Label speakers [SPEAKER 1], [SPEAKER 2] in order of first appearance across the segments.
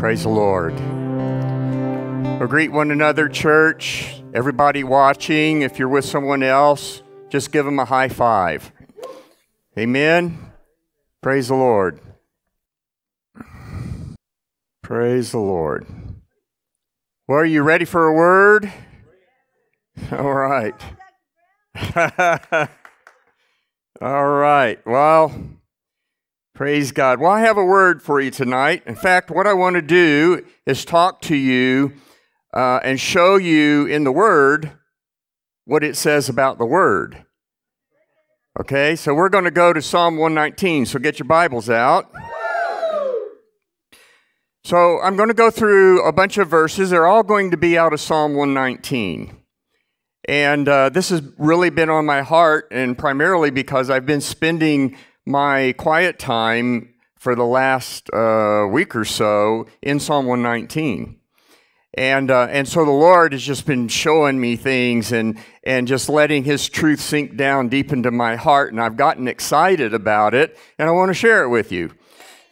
[SPEAKER 1] Praise the Lord. Well, greet one another, church. Everybody watching, if you're with someone else, just give them a high five. Amen. Praise the Lord. Praise the Lord. Well, are you ready for a word? All right. All right. Well, praise God. Well, I have a word for you tonight. In fact, what I want to do is talk to you uh, and show you in the Word what it says about the Word. Okay, so we're going to go to Psalm 119. So get your Bibles out. So I'm going to go through a bunch of verses. They're all going to be out of Psalm 119. And uh, this has really been on my heart, and primarily because I've been spending my quiet time for the last uh, week or so in Psalm 119. And, uh, and so the Lord has just been showing me things and, and just letting His truth sink down deep into my heart. And I've gotten excited about it, and I want to share it with you.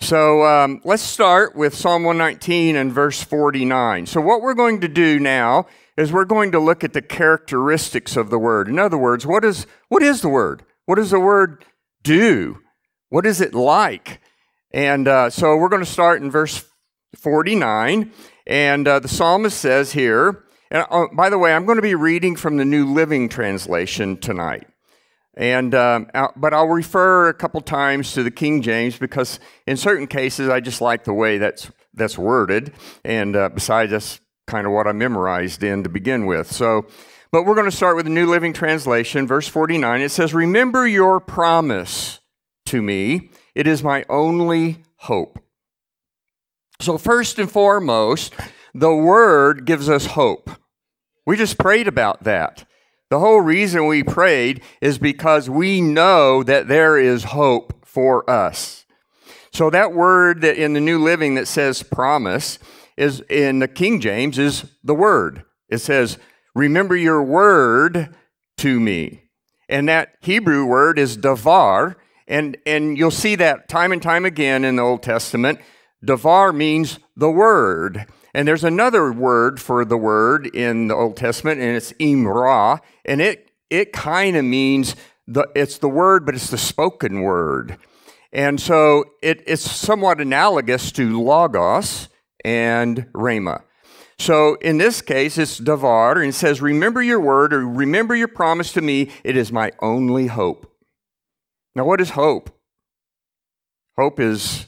[SPEAKER 1] So um, let's start with Psalm 119 and verse 49. So, what we're going to do now is we're going to look at the characteristics of the word. In other words, what is, what is the word? What does the word do? What is it like? And uh, so we're going to start in verse 49. And uh, the psalmist says here, and uh, by the way, I'm going to be reading from the New Living Translation tonight. And um, but I'll refer a couple times to the King James because in certain cases I just like the way that's that's worded. And uh, besides, that's kind of what I memorized in to begin with. So, but we're going to start with the New Living Translation, verse 49. It says, "Remember your promise to me; it is my only hope." So first and foremost, the Word gives us hope. We just prayed about that. The whole reason we prayed is because we know that there is hope for us. So that word that in the New Living that says promise is in the King James is the word. It says, "Remember your word to me." And that Hebrew word is davar, and and you'll see that time and time again in the Old Testament. Davar means the word. And there's another word for the word in the Old Testament, and it's imra, and it it kind of means the it's the word, but it's the spoken word. And so it, it's somewhat analogous to logos and rhema. So in this case, it's davar, and it says, Remember your word, or remember your promise to me, it is my only hope. Now, what is hope? Hope is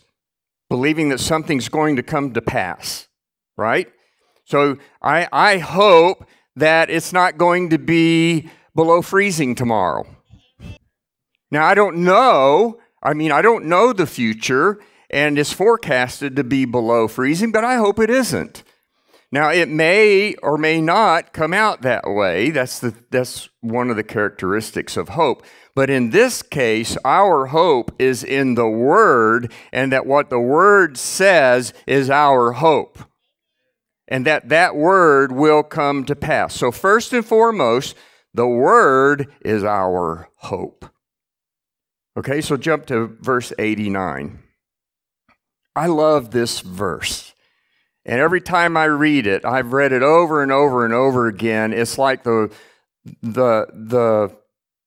[SPEAKER 1] believing that something's going to come to pass right? So I, I hope that it's not going to be below freezing tomorrow. Now, I don't know. I mean, I don't know the future, and it's forecasted to be below freezing, but I hope it isn't. Now, it may or may not come out that way. That's, the, that's one of the characteristics of hope. But in this case, our hope is in the Word, and that what the Word says is our hope and that that word will come to pass. So, first and foremost, the word is our hope. Okay, so jump to verse 89. I love this verse. And every time I read it, I've read it over and over and over again. It's like the the the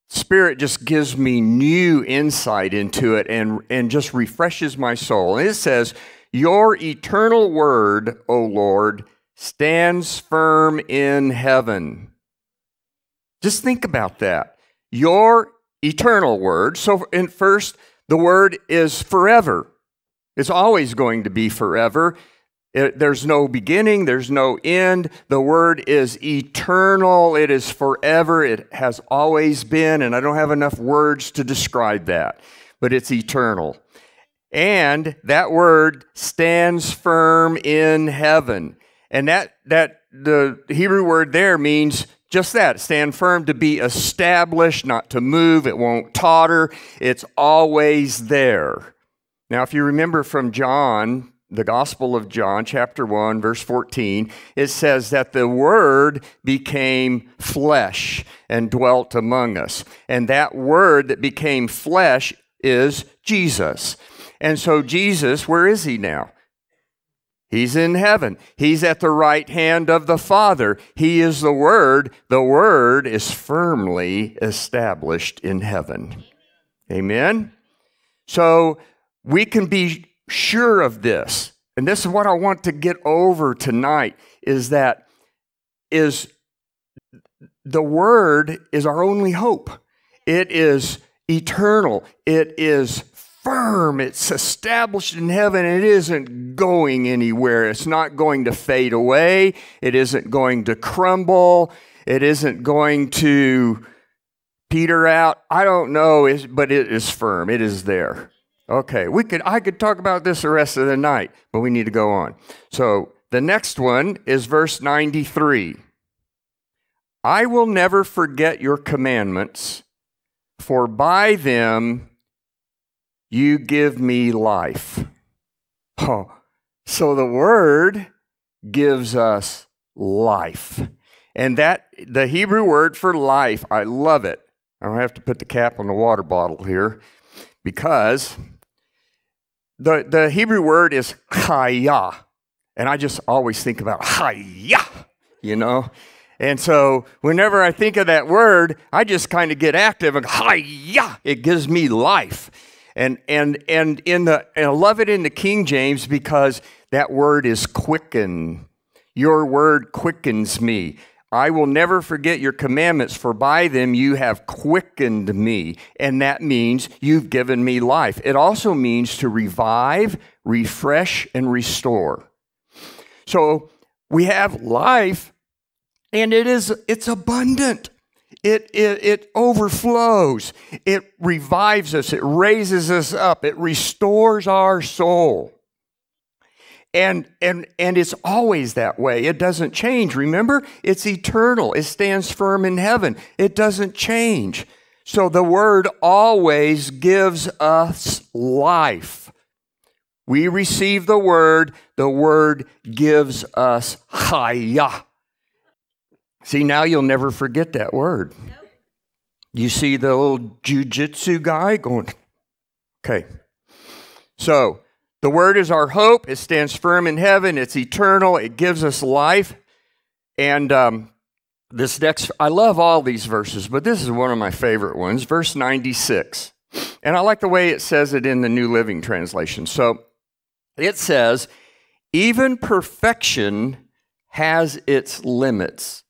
[SPEAKER 1] Spirit just gives me new insight into it and, and just refreshes my soul. And it says, Your eternal word, O Lord, stands firm in heaven. Just think about that. Your eternal word. So, in first, the word is forever. It's always going to be forever. It, there's no beginning, there's no end. The word is eternal, it is forever, it has always been, and I don't have enough words to describe that, but it's eternal. And that word stands firm in heaven. And that, that the Hebrew word there means just that stand firm to be established, not to move, it won't totter, it's always there. Now, if you remember from John, the Gospel of John, chapter 1, verse 14, it says that the Word became flesh and dwelt among us. And that Word that became flesh is Jesus. And so, Jesus, where is he now? He's in heaven. He's at the right hand of the Father. He is the Word. The Word is firmly established in heaven. Amen? So we can be sure of this. And this is what I want to get over tonight is that is the Word is our only hope. It is eternal. It is firm. It's established in heaven. It isn't going anywhere. It's not going to fade away. It isn't going to crumble. It isn't going to peter out. I don't know, but it is firm. It is there. Okay, we could I could talk about this the rest of the night, but we need to go on. So the next one is verse 93. I will never forget your commandments, for by them you give me life. Oh, so the word gives us life. And that, the Hebrew word for life, I love it. I don't have to put the cap on the water bottle here because the, the Hebrew word is chaya. And I just always think about chaya, you know? And so whenever I think of that word, I just kind of get active and chaya. It gives me life. And, and, and, in the, and I love it in the King James because that word is quicken. Your word quickens me. I will never forget your commandments, for by them you have quickened me. And that means you've given me life. It also means to revive, refresh, and restore. So we have life, and it is it's abundant. It, it, it overflows. It revives us. It raises us up. It restores our soul. And, and, and it's always that way. It doesn't change. Remember, it's eternal. It stands firm in heaven. It doesn't change. So the word always gives us life. We receive the word, the word gives us chaya. See, now you'll never forget that word. Nope. You see the little jujitsu guy going, okay. So, the word is our hope. It stands firm in heaven. It's eternal. It gives us life. And um, this next, I love all these verses, but this is one of my favorite ones, verse 96. And I like the way it says it in the New Living Translation. So it says, even perfection has its limits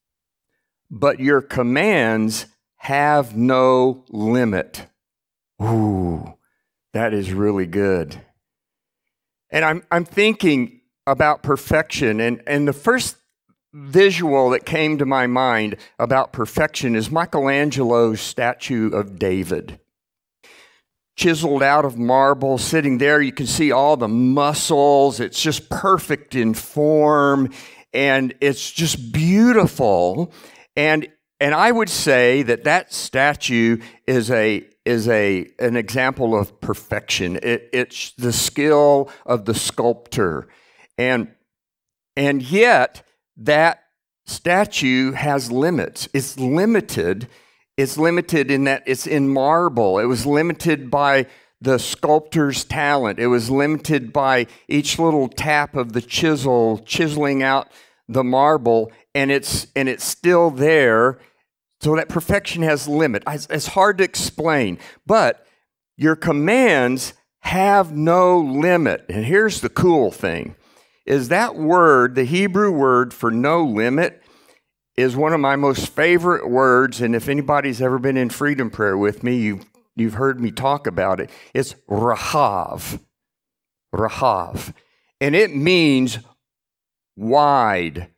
[SPEAKER 1] but your commands have no limit. Ooh, that is really good. And I'm, I'm thinking about perfection, and, and the first visual that came to my mind about perfection is Michelangelo's statue of David. Chiseled out of marble, sitting there, you can see all the muscles. It's just perfect in form, and it's just beautiful. And and I would say that that statue is a is a an example of perfection. It, it's the skill of the sculptor, and and yet that statue has limits. It's limited. It's limited in that it's in marble. It was limited by the sculptor's talent. It was limited by each little tap of the chisel chiseling out the marble and it's and it's still there so that perfection has limit it's hard to explain but your commands have no limit. And here's the cool thing is that word the hebrew word for no limit is one of my most favorite words and if anybody's ever been in freedom prayer with me you've you've heard me talk about it. It's rahav. Rahav. And it means wide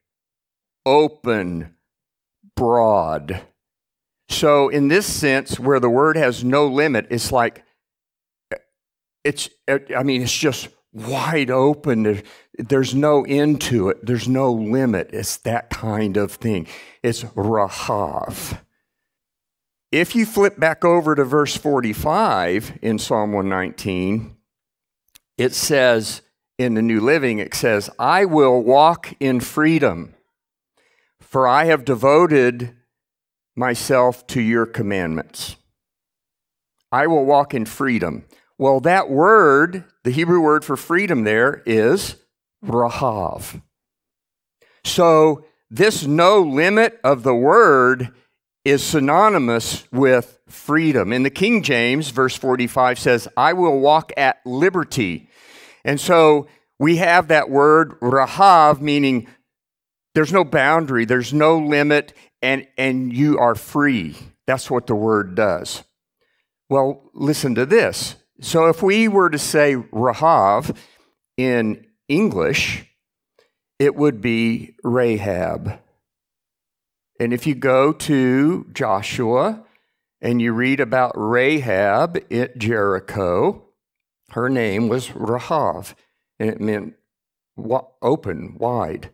[SPEAKER 1] open, broad. So, in this sense, where the word has no limit, it's like, it's, I mean, it's just wide open. There's no end to it, there's no limit. It's that kind of thing. It's Rahav. If you flip back over to verse 45 in Psalm 119, it says in the New Living, it says, I will walk in freedom. For I have devoted myself to your commandments. I will walk in freedom. Well, that word, the Hebrew word for freedom there is Rahav. So, this no limit of the word is synonymous with freedom. In the King James, verse 45 says, I will walk at liberty. And so we have that word rahav, meaning there's no boundary, there's no limit, and, and you are free. That's what the word does. Well, listen to this. So if we were to say rahav in English, it would be Rahab. And if you go to Joshua and you read about Rahab at Jericho, her name was Rahav, and it meant open, wide.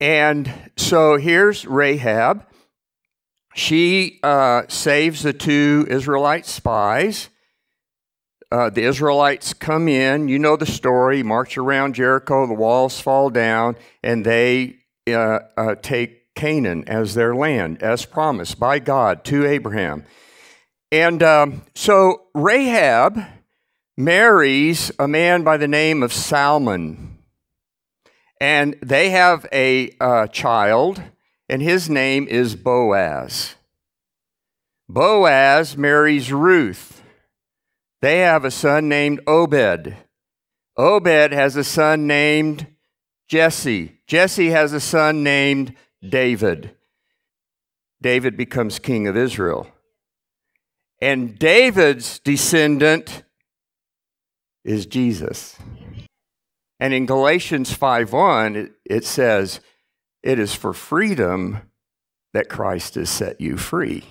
[SPEAKER 1] And so here's Rahab. She uh, saves the two Israelite spies. Uh, the Israelites come in. You know the story. March around Jericho. The walls fall down, and they uh, uh take Canaan as their land, as promised by God to Abraham. And um, so Rahab marries a man by the name of Salmon. And they have a uh, child, and his name is Boaz. Boaz marries Ruth. They have a son named Obed. Obed has a son named Jesse. Jesse has a son named David. David becomes king of Israel. And David's descendant is Jesus. And in Galatians 5:1 it, it says, "It is for freedom that Christ has set you free."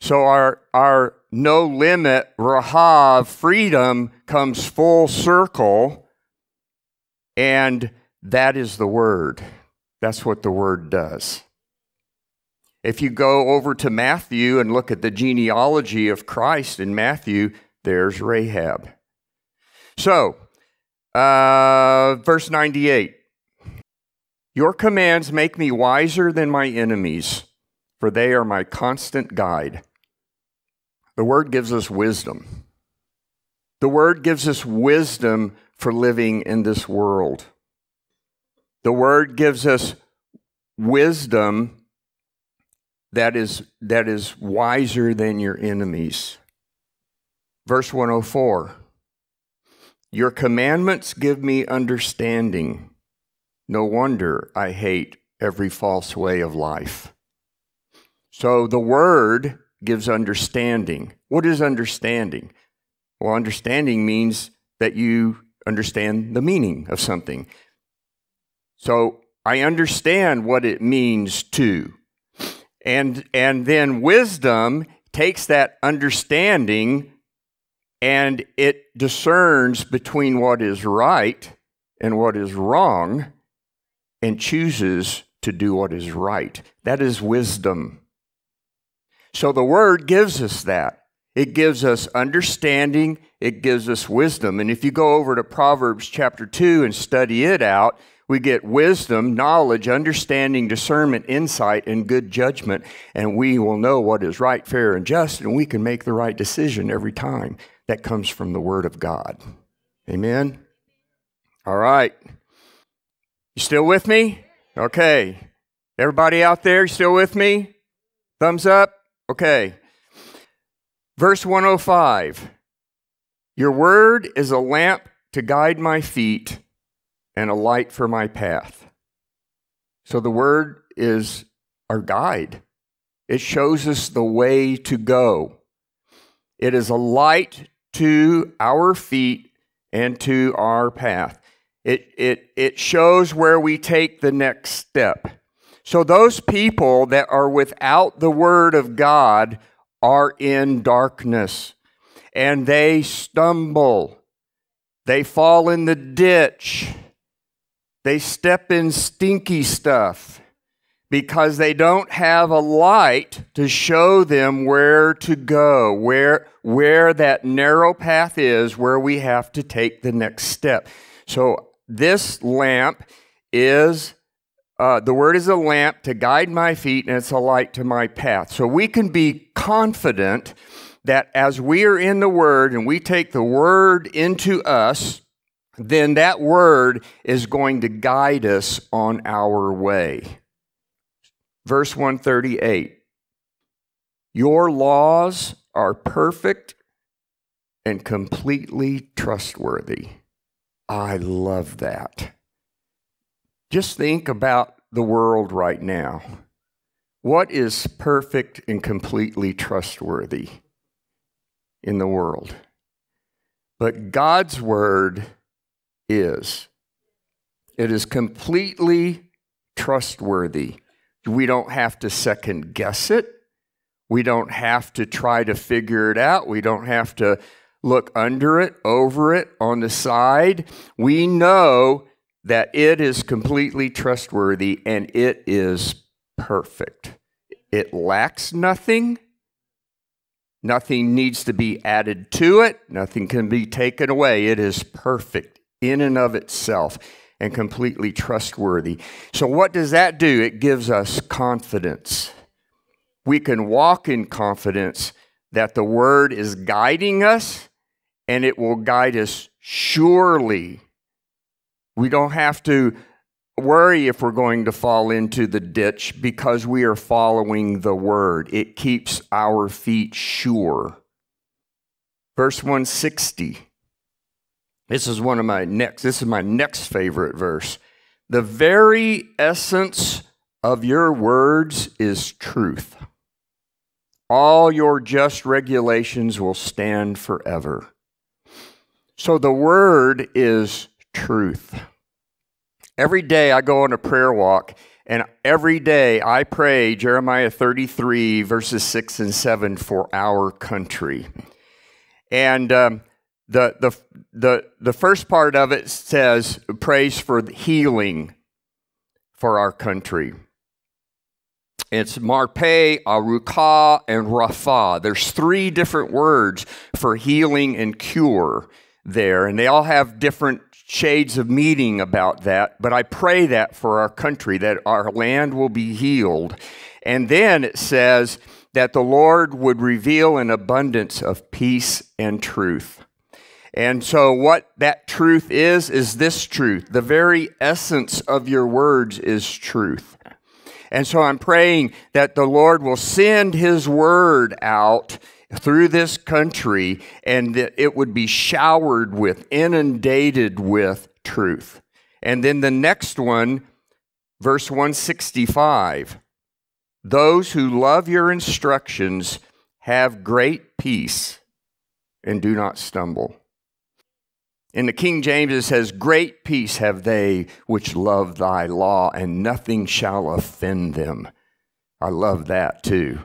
[SPEAKER 1] So our our no limit Rahav freedom comes full circle and that is the word. That's what the word does. If you go over to Matthew and look at the genealogy of Christ in Matthew, there's Rahab. So, uh, verse 98 Your commands make me wiser than my enemies, for they are my constant guide. The word gives us wisdom. The word gives us wisdom for living in this world. The word gives us wisdom that is, that is wiser than your enemies. Verse 104 Your commandments give me understanding. No wonder I hate every false way of life. So the word gives understanding. What is understanding? Well, understanding means that you understand the meaning of something. So I understand what it means to. And, and then wisdom takes that understanding and it discerns between what is right and what is wrong and chooses to do what is right. That is wisdom. So the word gives us that. It gives us understanding, it gives us wisdom. And if you go over to Proverbs chapter 2 and study it out, we get wisdom, knowledge, understanding, discernment, insight, and good judgment, and we will know what is right, fair, and just, and we can make the right decision every time. That comes from the Word of God. Amen? All right. You still with me? Okay. Everybody out there, you still with me? Thumbs up? Okay. Verse 105 Your word is a lamp to guide my feet and a light for my path. So the word is our guide, it shows us the way to go. It is a light to our feet and to our path. It, it, it shows where we take the next step. So, those people that are without the Word of God are in darkness and they stumble. They fall in the ditch. They step in stinky stuff because they don't have a light to show them where to go, where, where that narrow path is, where we have to take the next step. So, this lamp is uh, the word is a lamp to guide my feet, and it's a light to my path. So, we can be confident that as we are in the word and we take the word into us, then that word is going to guide us on our way. Verse 138 Your laws are perfect and completely trustworthy. I love that. Just think about the world right now. What is perfect and completely trustworthy in the world? But God's word is. It is completely trustworthy. We don't have to second guess it. We don't have to try to figure it out. We don't have to look under it, over it, on the side. We know that it is completely trustworthy and it is perfect. It lacks nothing. Nothing needs to be added to it. Nothing can be taken away. It is perfect in and of itself and completely trustworthy. So, what does that do? It gives us confidence. We can walk in confidence that the Word is guiding us and it will guide us surely. We don't have to worry if we're going to fall into the ditch because we are following the Word. It keeps our feet sure. Verse 160. This is one of my next, this is my next favorite verse. The very essence of your words is truth. All your just regulations will stand forever. So the word is truth. Every day I go on a prayer walk, and every day I pray Jeremiah 33, verses 6 and 7 for our country. And um, the, the, the, the first part of it says, praise for healing for our country. It's Marpe, Aruka, and Rafa. There's three different words for healing and cure there, and they all have different shades of meaning about that. But I pray that for our country, that our land will be healed. And then it says that the Lord would reveal an abundance of peace and truth. And so, what that truth is, is this truth. The very essence of your words is truth. And so, I'm praying that the Lord will send His word out through this country and that it would be showered with, inundated with truth. And then the next one, verse 165 those who love your instructions have great peace and do not stumble. In the King James, it says, Great peace have they which love thy law, and nothing shall offend them. I love that too.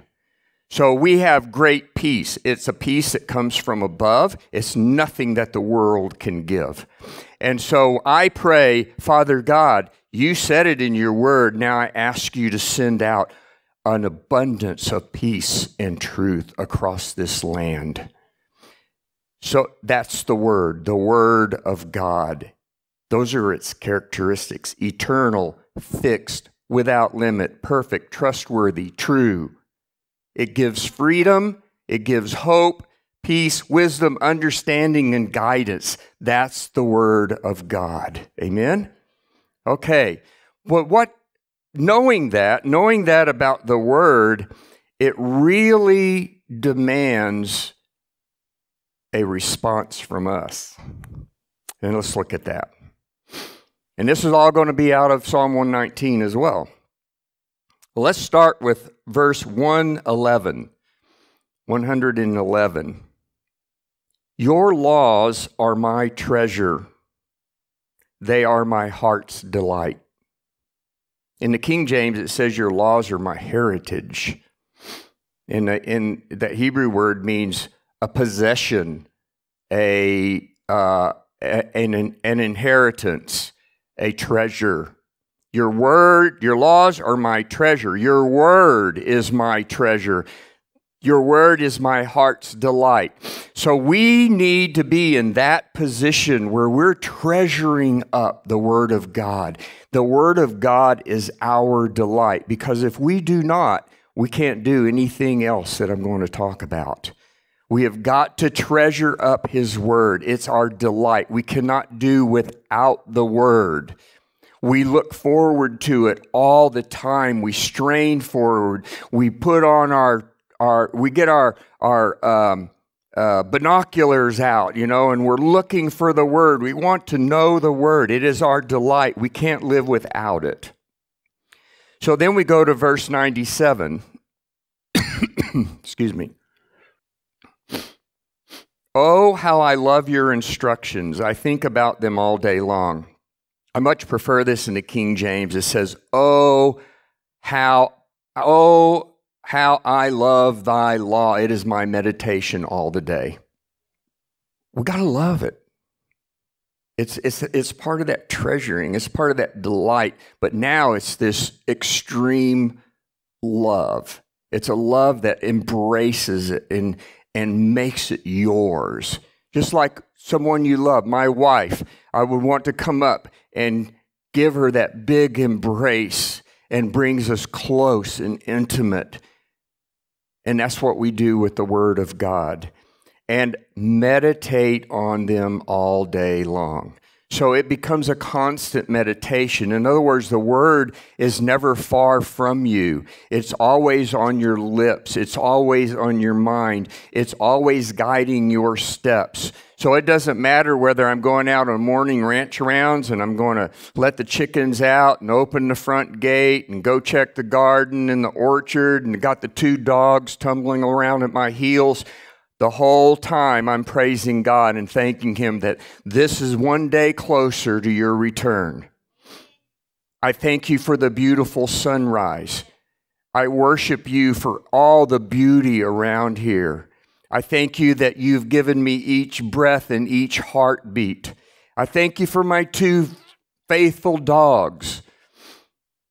[SPEAKER 1] So we have great peace. It's a peace that comes from above. It's nothing that the world can give. And so I pray, Father God, you said it in your word. Now I ask you to send out an abundance of peace and truth across this land. So that's the word, the word of God. Those are its characteristics eternal, fixed, without limit, perfect, trustworthy, true. It gives freedom, it gives hope, peace, wisdom, understanding, and guidance. That's the word of God. Amen? Okay. Well, what, knowing that, knowing that about the word, it really demands a response from us. And let's look at that. And this is all going to be out of Psalm 119 as well. Let's start with verse 111. 111. Your laws are my treasure, they are my heart's delight. In the King James, it says, Your laws are my heritage. The, in that Hebrew word means a possession, a, uh, an, an inheritance, a treasure. Your word, your laws are my treasure. Your word is my treasure. Your word is my heart's delight. So we need to be in that position where we're treasuring up the word of God. The word of God is our delight because if we do not, we can't do anything else that I'm going to talk about. We have got to treasure up His Word. It's our delight. We cannot do without the Word. We look forward to it all the time. We strain forward. We put on our, our we get our, our um, uh, binoculars out, you know, and we're looking for the Word. We want to know the Word. It is our delight. We can't live without it. So then we go to verse 97. Excuse me. Oh, how I love your instructions. I think about them all day long. I much prefer this in the King James. It says, Oh, how, oh, how I love thy law. It is my meditation all the day. We got to love it. It's, it's, it's part of that treasuring, it's part of that delight. But now it's this extreme love. It's a love that embraces it and, and makes it yours. Just like someone you love, my wife, I would want to come up and give her that big embrace and brings us close and intimate. And that's what we do with the Word of God. And meditate on them all day long. So it becomes a constant meditation. In other words, the word is never far from you. It's always on your lips. It's always on your mind. It's always guiding your steps. So it doesn't matter whether I'm going out on morning ranch rounds and I'm going to let the chickens out and open the front gate and go check the garden and the orchard and got the two dogs tumbling around at my heels. The whole time I'm praising God and thanking Him that this is one day closer to your return. I thank you for the beautiful sunrise. I worship you for all the beauty around here. I thank you that you've given me each breath and each heartbeat. I thank you for my two faithful dogs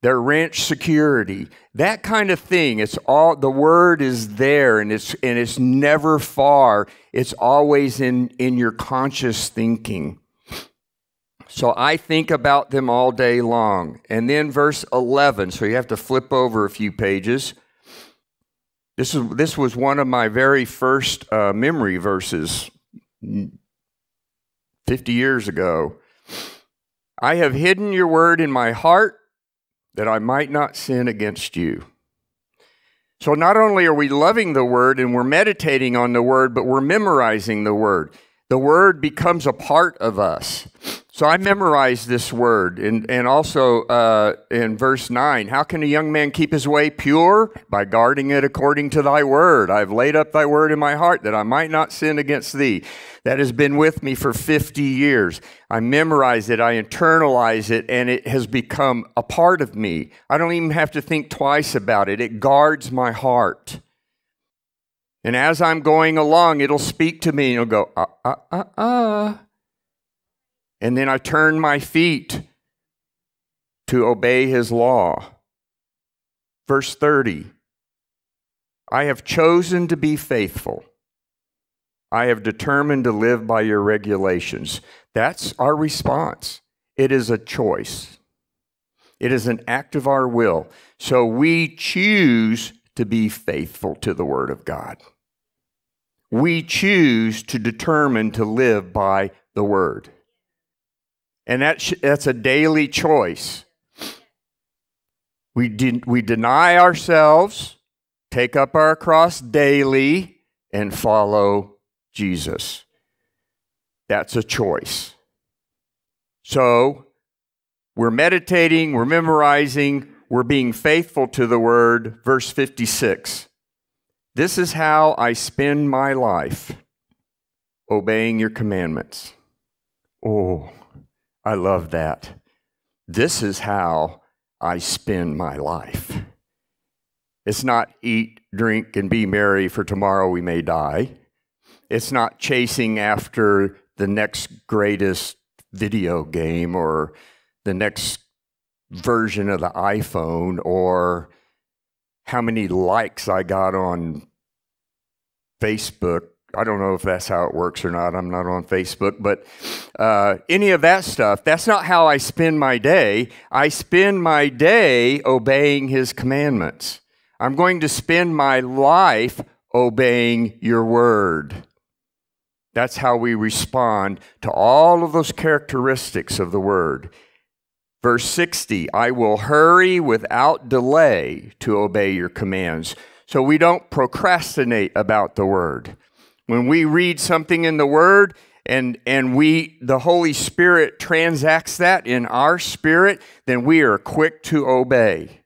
[SPEAKER 1] their ranch security, that kind of thing. It's all the word is there and it's and it's never far. It's always in in your conscious thinking. So I think about them all day long. And then verse 11, so you have to flip over a few pages. This is this was one of my very first uh, memory verses 50 years ago. I have hidden your word in my heart that I might not sin against you. So not only are we loving the word and we're meditating on the word, but we're memorizing the word. The word becomes a part of us. So I memorized this word. And, and also uh, in verse 9, how can a young man keep his way pure? By guarding it according to thy word. I have laid up thy word in my heart that I might not sin against thee. That has been with me for 50 years. I memorize it, I internalize it, and it has become a part of me. I don't even have to think twice about it. It guards my heart. And as I'm going along, it'll speak to me and it'll go, uh, uh, uh, uh. And then I turn my feet to obey his law. Verse 30 I have chosen to be faithful. I have determined to live by your regulations. That's our response. It is a choice, it is an act of our will. So we choose to be faithful to the Word of God. We choose to determine to live by the Word. And that sh- that's a daily choice. We, de- we deny ourselves, take up our cross daily, and follow Jesus. That's a choice. So we're meditating, we're memorizing, we're being faithful to the word. Verse 56 This is how I spend my life, obeying your commandments. Oh. I love that. This is how I spend my life. It's not eat, drink, and be merry, for tomorrow we may die. It's not chasing after the next greatest video game or the next version of the iPhone or how many likes I got on Facebook I don't know if that's how it works or not. I'm not on Facebook, but uh, any of that stuff, that's not how I spend my day. I spend my day obeying His commandments. I'm going to spend my life obeying your word. That's how we respond to all of those characteristics of the word. Verse 60 I will hurry without delay to obey your commands. So we don't procrastinate about the word. When we read something in the word, and and we the holy spirit transacts that in our spirit then we are quick to obey.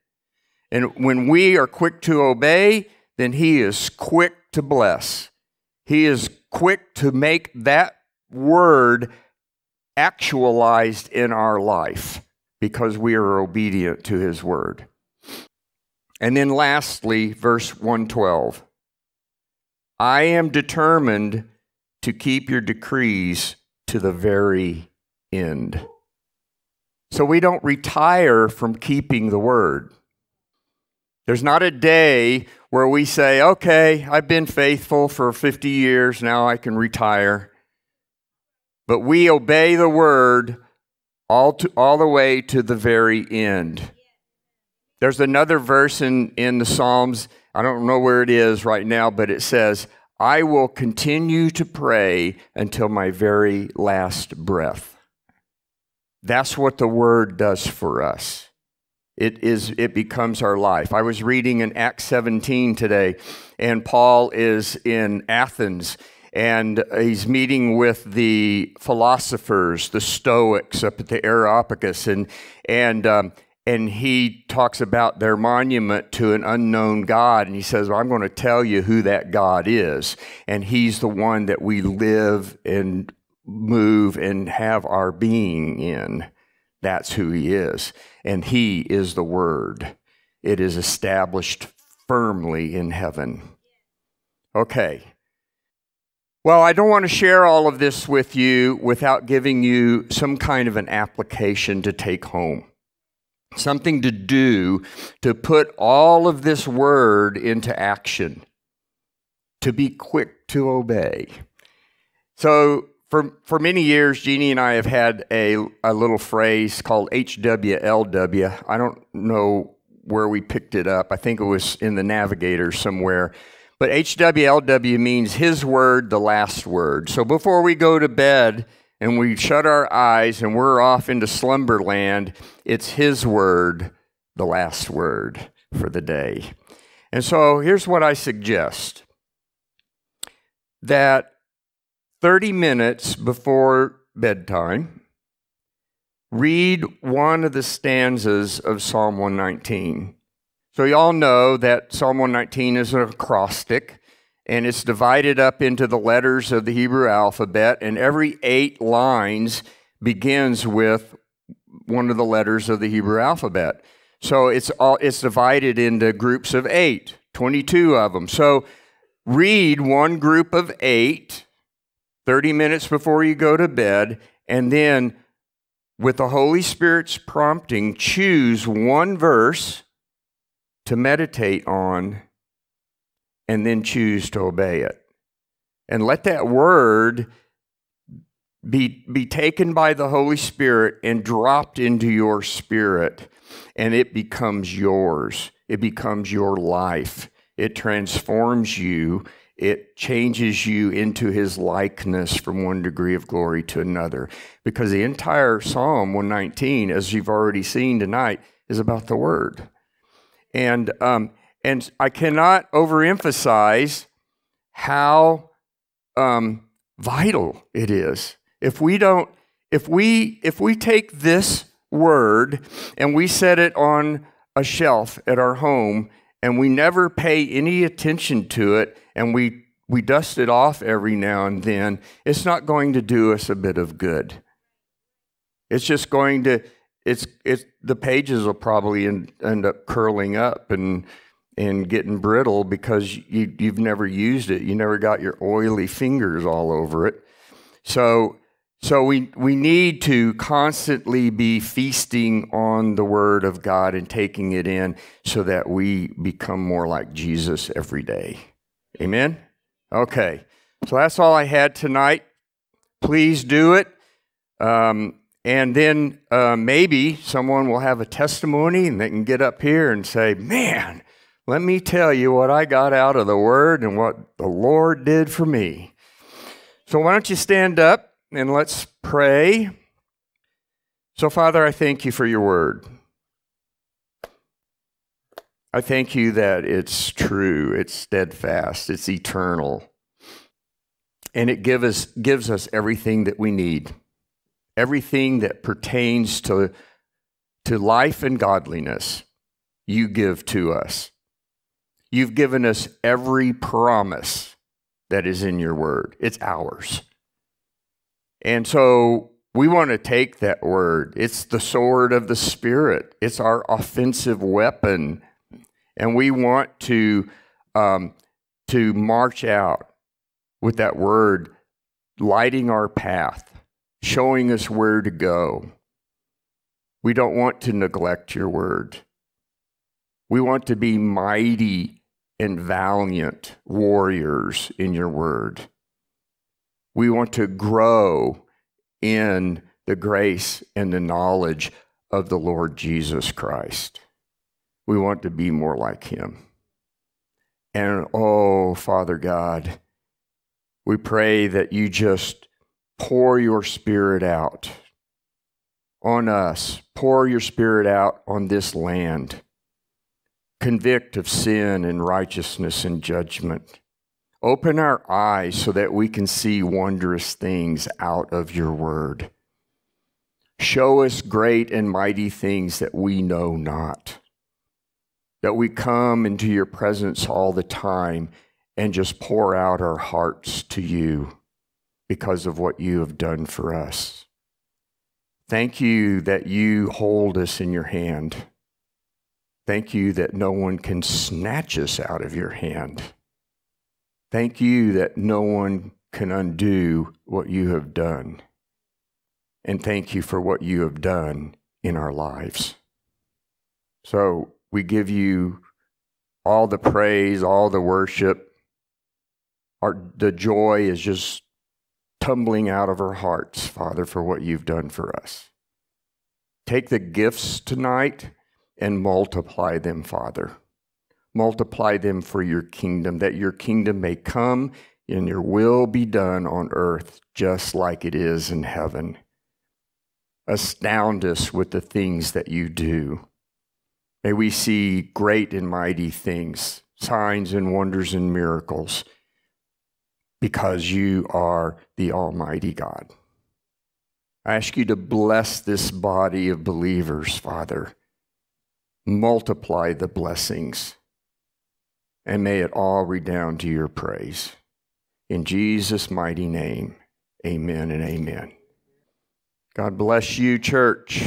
[SPEAKER 1] And when we are quick to obey then he is quick to bless. He is quick to make that word actualized in our life because we are obedient to his word. And then lastly, verse 112 I am determined to keep your decrees to the very end. So we don't retire from keeping the word. There's not a day where we say, okay, I've been faithful for 50 years, now I can retire. But we obey the word all, to, all the way to the very end. There's another verse in, in the Psalms, I don't know where it is right now, but it says, I will continue to pray until my very last breath. That's what the word does for us. It is it becomes our life. I was reading in Acts 17 today, and Paul is in Athens and he's meeting with the philosophers, the Stoics up at the Areopagus, and and um, and he talks about their monument to an unknown God, and he says, well, "I'm going to tell you who that God is, and He's the one that we live and move and have our being in. That's who He is, and He is the Word. It is established firmly in heaven." Okay. Well, I don't want to share all of this with you without giving you some kind of an application to take home. Something to do to put all of this word into action, to be quick to obey. So, for, for many years, Jeannie and I have had a, a little phrase called HWLW. I don't know where we picked it up. I think it was in the Navigator somewhere. But HWLW means His word, the last word. So before we go to bed and we shut our eyes and we're off into slumberland, it's His word, the last word for the day. And so here's what I suggest that 30 minutes before bedtime, read one of the stanzas of Psalm 119. So, you all know that Psalm 119 is an acrostic, and it's divided up into the letters of the Hebrew alphabet, and every eight lines begins with one of the letters of the Hebrew alphabet. So, it's, all, it's divided into groups of eight, 22 of them. So, read one group of eight 30 minutes before you go to bed, and then with the Holy Spirit's prompting, choose one verse to meditate on and then choose to obey it. And let that word be, be taken by the Holy Spirit and dropped into your spirit, and it becomes yours. It becomes your life. It transforms you. It changes you into his likeness from one degree of glory to another. Because the entire Psalm 119, as you've already seen tonight, is about the Word. And, um, and I cannot overemphasize how um, vital it is. If we don't, if we, if we take this word and we set it on a shelf at our home and we never pay any attention to it and we, we dust it off every now and then, it's not going to do us a bit of good. It's just going to it's it's the pages will probably end, end up curling up and and getting brittle because you you've never used it. You never got your oily fingers all over it. So so we we need to constantly be feasting on the word of God and taking it in so that we become more like Jesus every day. Amen. Okay. So that's all I had tonight. Please do it. Um, and then uh, maybe someone will have a testimony and they can get up here and say, man, let me tell you what I got out of the Word and what the Lord did for me. So, why don't you stand up and let's pray. So, Father, I thank you for your Word. I thank you that it's true, it's steadfast, it's eternal, and it give us, gives us everything that we need, everything that pertains to, to life and godliness, you give to us. You've given us every promise that is in your word, it's ours. And so we want to take that word. It's the sword of the Spirit, it's our offensive weapon and we want to um, to march out with that word, lighting our path, showing us where to go. We don't want to neglect your word. We want to be mighty and valiant warriors in your word. We want to grow in the grace and the knowledge of the Lord Jesus Christ. We want to be more like him. And oh, Father God, we pray that you just pour your spirit out on us, pour your spirit out on this land. Convict of sin and righteousness and judgment. Open our eyes so that we can see wondrous things out of your word. Show us great and mighty things that we know not that we come into your presence all the time and just pour out our hearts to you because of what you have done for us. Thank you that you hold us in your hand. Thank you that no one can snatch us out of your hand. Thank you that no one can undo what you have done. And thank you for what you have done in our lives. So we give you all the praise, all the worship. Our, the joy is just tumbling out of our hearts, Father, for what you've done for us. Take the gifts tonight and multiply them, Father. Multiply them for your kingdom, that your kingdom may come and your will be done on earth just like it is in heaven. Astound us with the things that you do. May we see great and mighty things, signs and wonders and miracles, because you are the Almighty God. I ask you to bless this body of believers, Father. Multiply the blessings, and may it all redound to your praise. In Jesus' mighty name, amen and amen. God bless you, church.